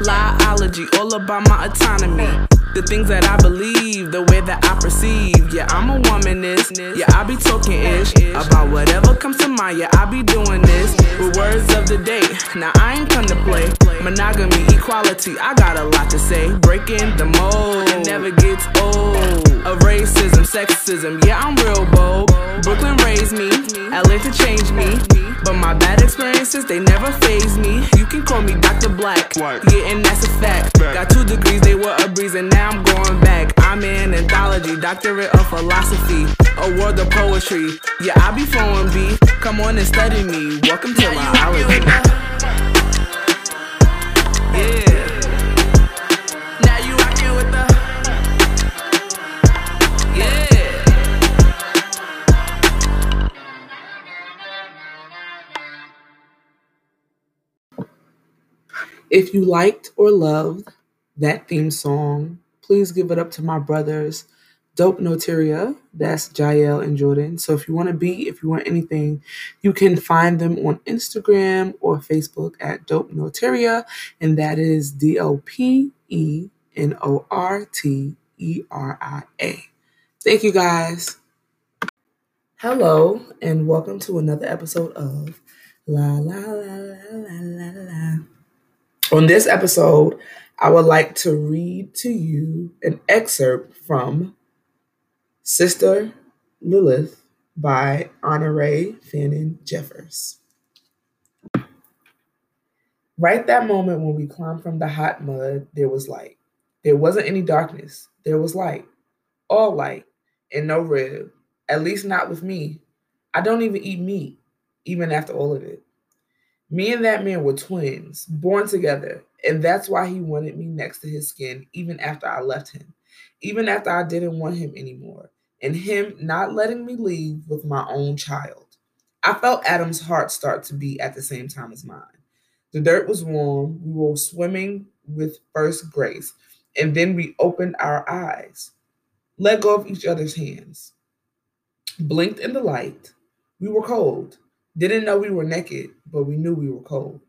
Liology, all about my autonomy. The things that I believe, the way that I perceive. Yeah, I'm a womanist. Yeah, I be talking ish about whatever comes to mind. Yeah, I be doing this with words of the day. Now I ain't come to play. Monogamy, equality, I got a lot to say. Breaking the mold, it never gets old. Of racism, sexism, yeah, I'm real bold. Brooklyn raised me, Atlanta changed me. But my bad experiences, they never phase me. You can call me Dr. Black, yeah, and that's a fact. Got two degrees, they were a breeze, and now I'm going back. I'm in anthology, doctorate of philosophy, a world of poetry. Yeah, I be flowing B. Come on and study me. Welcome to my biology. Yeah. If you liked or loved that theme song, please give it up to my brothers, Dope Norteria. That's Jael and Jordan. So if you want to be, if you want anything, you can find them on Instagram or Facebook at Dope Norteria, and that is D O P E N O R T E R I A. Thank you guys. Hello, and welcome to another episode of La La La La La La La. On this episode, I would like to read to you an excerpt from Sister Lilith by Honorée Fanonne Jeffers. Right that moment when we climbed from the hot mud, there was light. There wasn't any darkness. There was light. All light and no rib. At least not with me. I don't even eat meat, even after all of it. Me and that man were twins, born together, and that's why he wanted me next to his skin even after I left him, even after I didn't want him anymore, and him not letting me leave with my own child. I felt Adam's heart start to beat at the same time as mine. The dirt was warm, we were swimming with first grace, and then we opened our eyes, let go of each other's hands, blinked in the light. We were cold. Didn't know we were naked, but we knew we were cold.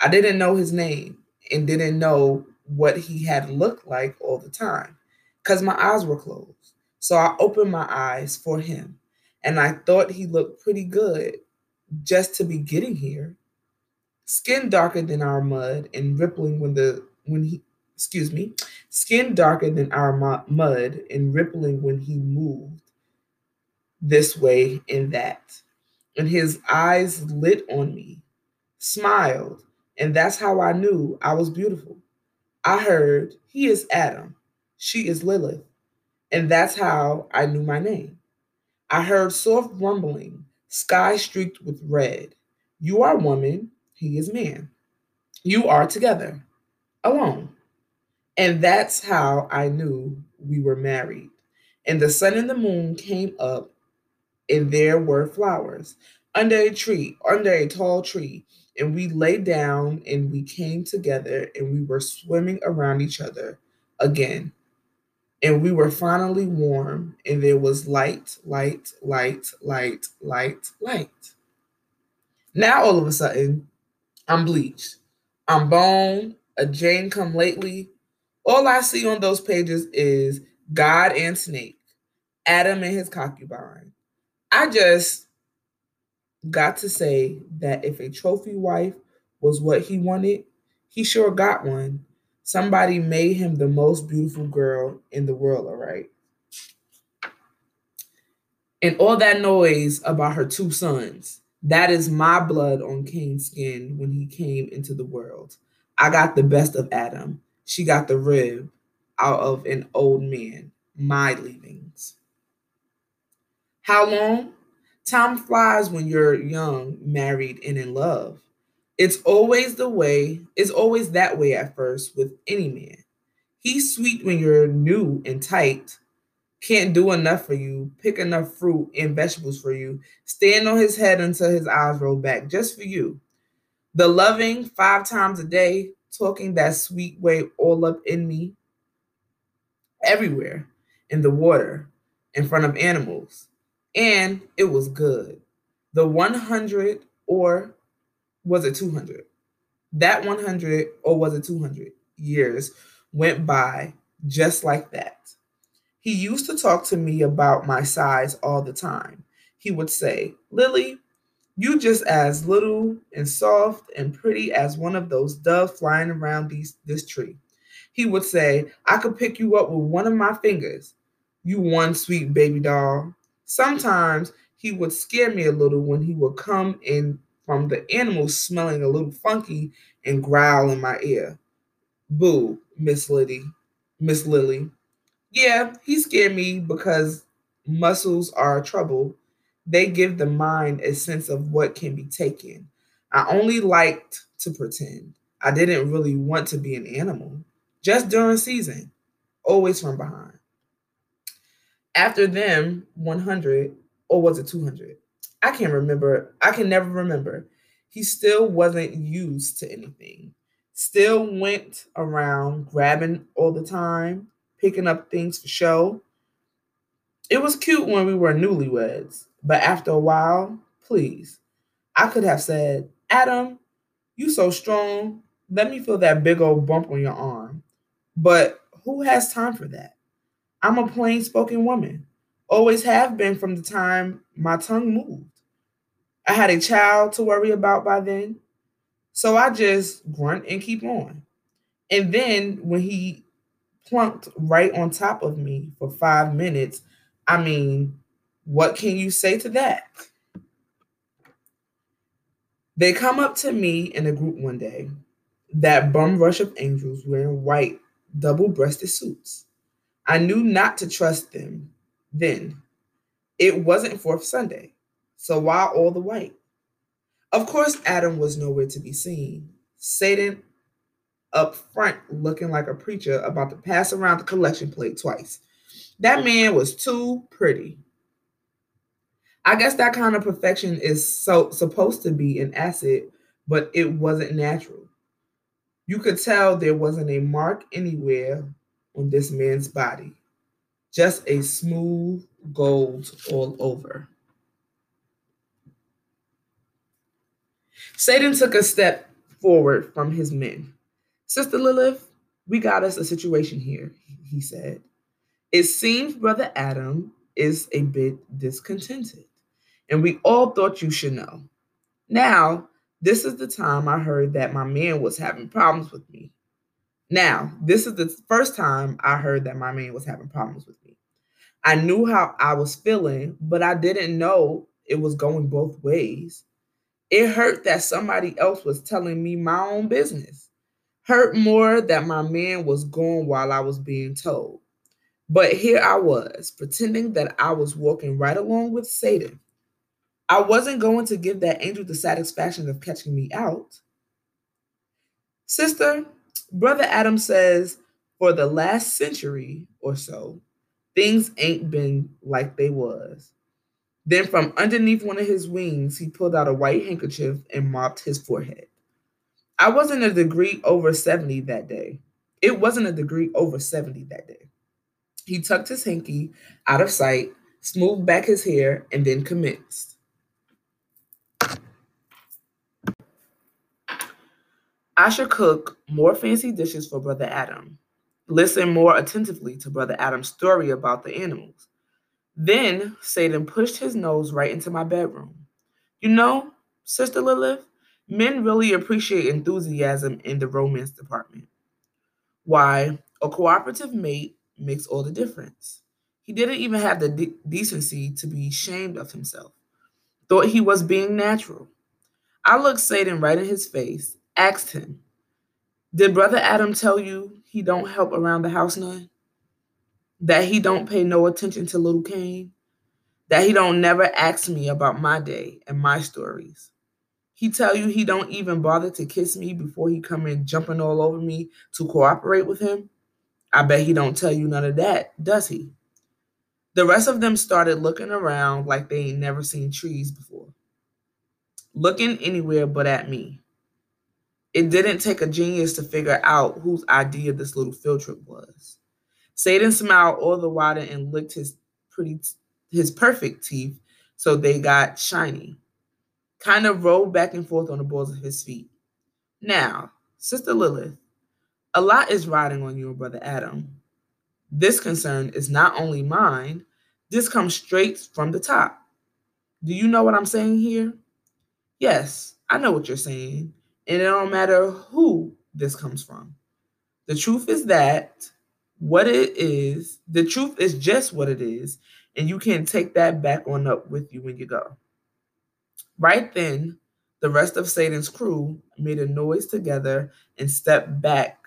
I didn't know his name and didn't know what he had looked like all the time because my eyes were closed. So I opened my eyes for him and I thought he looked pretty good just to be getting here. Skin darker than our mud and rippling when the when he excuse me, skin darker than our mud and rippling when he moved this way and that and his eyes lit on me, smiled, and that's how I knew I was beautiful. I heard, He is Adam, she is Lilith, and that's how I knew my name. I heard soft rumbling, sky streaked with red. You are woman, he is man. You are together, alone. And that's how I knew we were married. And the sun and the moon came up and there were flowers under a tree, under a tall tree. And we lay down and we came together and we were swimming around each other again. And we were finally warm, and there was light, light, light, light, light, light. Now, all of a sudden, I'm bleached. I'm bone, a Jane come lately. All I see on those pages is God and Snake, Adam and his concubine. I just got to say that if a trophy wife was what he wanted, he sure got one. Somebody made him the most beautiful girl in the world, all right? And all that noise about her two sons, that is my blood on Cain's skin when he came into the world. I got the best of Adam. She got the rib out of an old man, my leavings. How long? Time flies when you're young, married, and in love. It's always the way, it's always that way at first with any man. He's sweet when you're new and tight, can't do enough for you, pick enough fruit and vegetables for you, stand on his head until his eyes roll back just for you. The loving five times a day, talking that sweet way all up in me, everywhere, in the water, in front of animals and it was good. The 100 or was it 200? That 100 or was it 200? years went by just like that. He used to talk to me about my size all the time. He would say, Lily, you just as little and soft and pretty as one of those doves flying around these, this tree. He would say, I could pick you up with one of my fingers. You one sweet baby doll. Sometimes he would scare me a little when he would come in from the animals smelling a little funky and growl in my ear. Boo, Miss Lily. Miss Lily. Yeah, he scared me because muscles are trouble. They give the mind a sense of what can be taken. I only liked to pretend. I didn't really want to be an animal. Just during season, always from behind. After them, 100, or was it 200? I can't remember. I can never remember. He still wasn't used to anything. Still went around grabbing all the time, picking up things for show. It was cute when we were newlyweds, but after a while, please, I could have said, Adam, you so strong. Let me feel that big old bump on your arm. But who has time for that? I'm a plain spoken woman. Always have been from the time my tongue moved. I had a child to worry about by then. So I just grunt and keep on. And then when he plunked right on top of me for five minutes, I mean, what can you say to that? They come up to me in a group one day, that bum rush of angels wearing white, double breasted suits. I knew not to trust them then. It wasn't Fourth Sunday. So why all the white? Of course, Adam was nowhere to be seen. Satan up front looking like a preacher about to pass around the collection plate twice. That man was too pretty. I guess that kind of perfection is so supposed to be an asset, but it wasn't natural. You could tell there wasn't a mark anywhere on this man's body, just a smooth gold all over. Satan took a step forward from his men. Sister Lilith, we got us a situation here, he said. It seems Brother Adam is a bit discontented, and we all thought you should know. Now, this is the time I heard that my man was having problems with me. Now, this is the first time I heard that my man was having problems with me. I knew how I was feeling, but I didn't know it was going both ways. It hurt that somebody else was telling me my own business. Hurt more that my man was gone while I was being told. But here I was, pretending that I was walking right along with Satan. I wasn't going to give that angel the satisfaction of catching me out. Sister, Brother Adam says for the last century or so, things ain't been like they was. Then from underneath one of his wings, he pulled out a white handkerchief and mopped his forehead. I wasn't a degree over 70 that day. It wasn't a degree over 70 that day. He tucked his hanky out of sight, smoothed back his hair, and then commenced. I should cook more fancy dishes for Brother Adam. Listen more attentively to Brother Adam's story about the animals. Then Satan pushed his nose right into my bedroom. You know, Sister Lilith, men really appreciate enthusiasm in the romance department. Why, a cooperative mate makes all the difference. He didn't even have the de- decency to be ashamed of himself. Thought he was being natural. I looked Satan right in his face, asked him, Did Brother Adam tell you he don't help around the house none? that he don't pay no attention to little Cain, that he don't never ask me about my day and my stories. He tell you he don't even bother to kiss me before he come in jumping all over me to cooperate with him. I bet he don't tell you none of that, does he? The rest of them started looking around like they ain't never seen trees before. Looking anywhere but at me. It didn't take a genius to figure out whose idea this little field trip was. Satan smiled all the wider and licked his pretty his perfect teeth so they got shiny. Kind of rolled back and forth on the balls of his feet. Now, Sister Lilith, A lot is riding on you, brother Adam. This concern is not only mine, this comes straight from the top. Do you know what I'm saying here? Yes, I know what you're saying, and it don't matter who this comes from. The truth is that what it is, the truth is just what it is, and you can take that back on up with you when you go. Right then, the rest of Satan's crew made a noise together and stepped back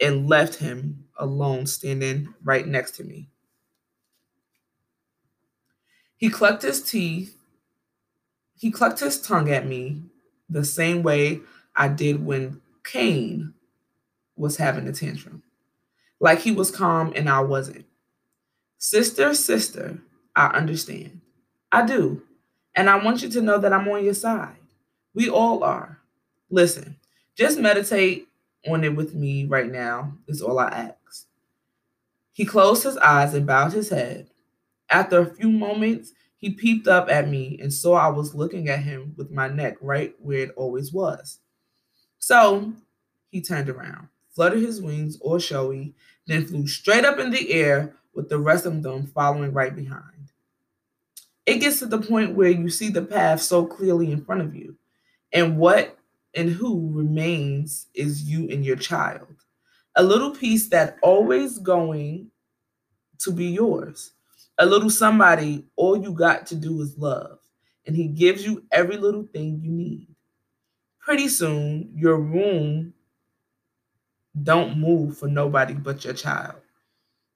and left him alone standing right next to me. He clucked his teeth. He clucked his tongue at me the same way I did when Cain was having a tantrum. Like he was calm and I wasn't. Sister, sister, I understand. I do. And I want you to know that I'm on your side. We all are. Listen, just meditate on it with me right now, is all I ask. He closed his eyes and bowed his head. After a few moments, he peeped up at me and saw I was looking at him with my neck right where it always was. So he turned around, fluttered his wings all showy, then flew straight up in the air with the rest of them following right behind. It gets to the point where you see the path so clearly in front of you, and what and who remains is you and your child. A little piece that always going to be yours. A little somebody, all you got to do is love, and he gives you every little thing you need. Pretty soon, your room don't move for nobody but your child.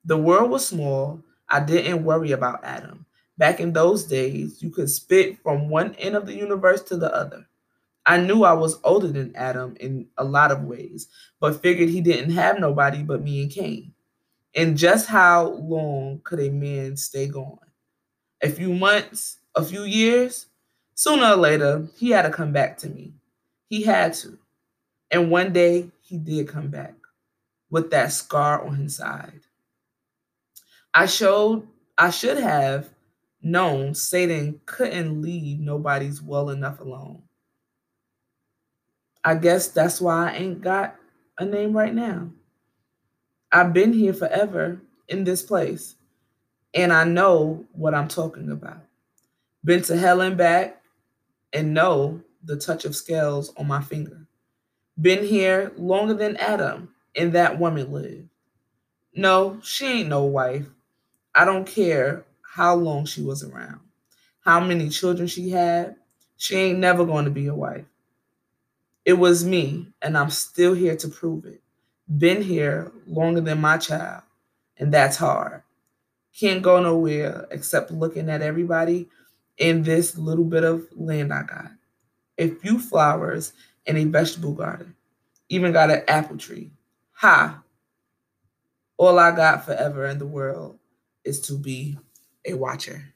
The world was small. I didn't worry about Adam. Back in those days, you could spit from one end of the universe to the other. I knew I was older than Adam in a lot of ways, but figured he didn't have nobody but me and Cain. And just how long could a man stay gone? A few months, a few years? Sooner or later, he had to come back to me. He had to. And one day, he did come back with that scar on his side. I showed, I should have known Satan couldn't leave nobody's well enough alone. I guess that's why I ain't got a name right now. I've been here forever in this place, and I know what I'm talking about. Been to hell and back, and know the touch of scales on my finger. Been here longer than Adam and that woman lived. No, she ain't no wife. I don't care how long she was around, how many children she had. She ain't never going to be a wife. It was me, and I'm still here to prove it. Been here longer than my child, and that's hard. Can't go nowhere except looking at everybody in this little bit of land I got. A few flowers and a vegetable garden. Even got an apple tree. Ha! All I got forever in the world is to be a watcher.